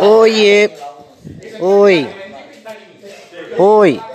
Oi. Oi. Oi.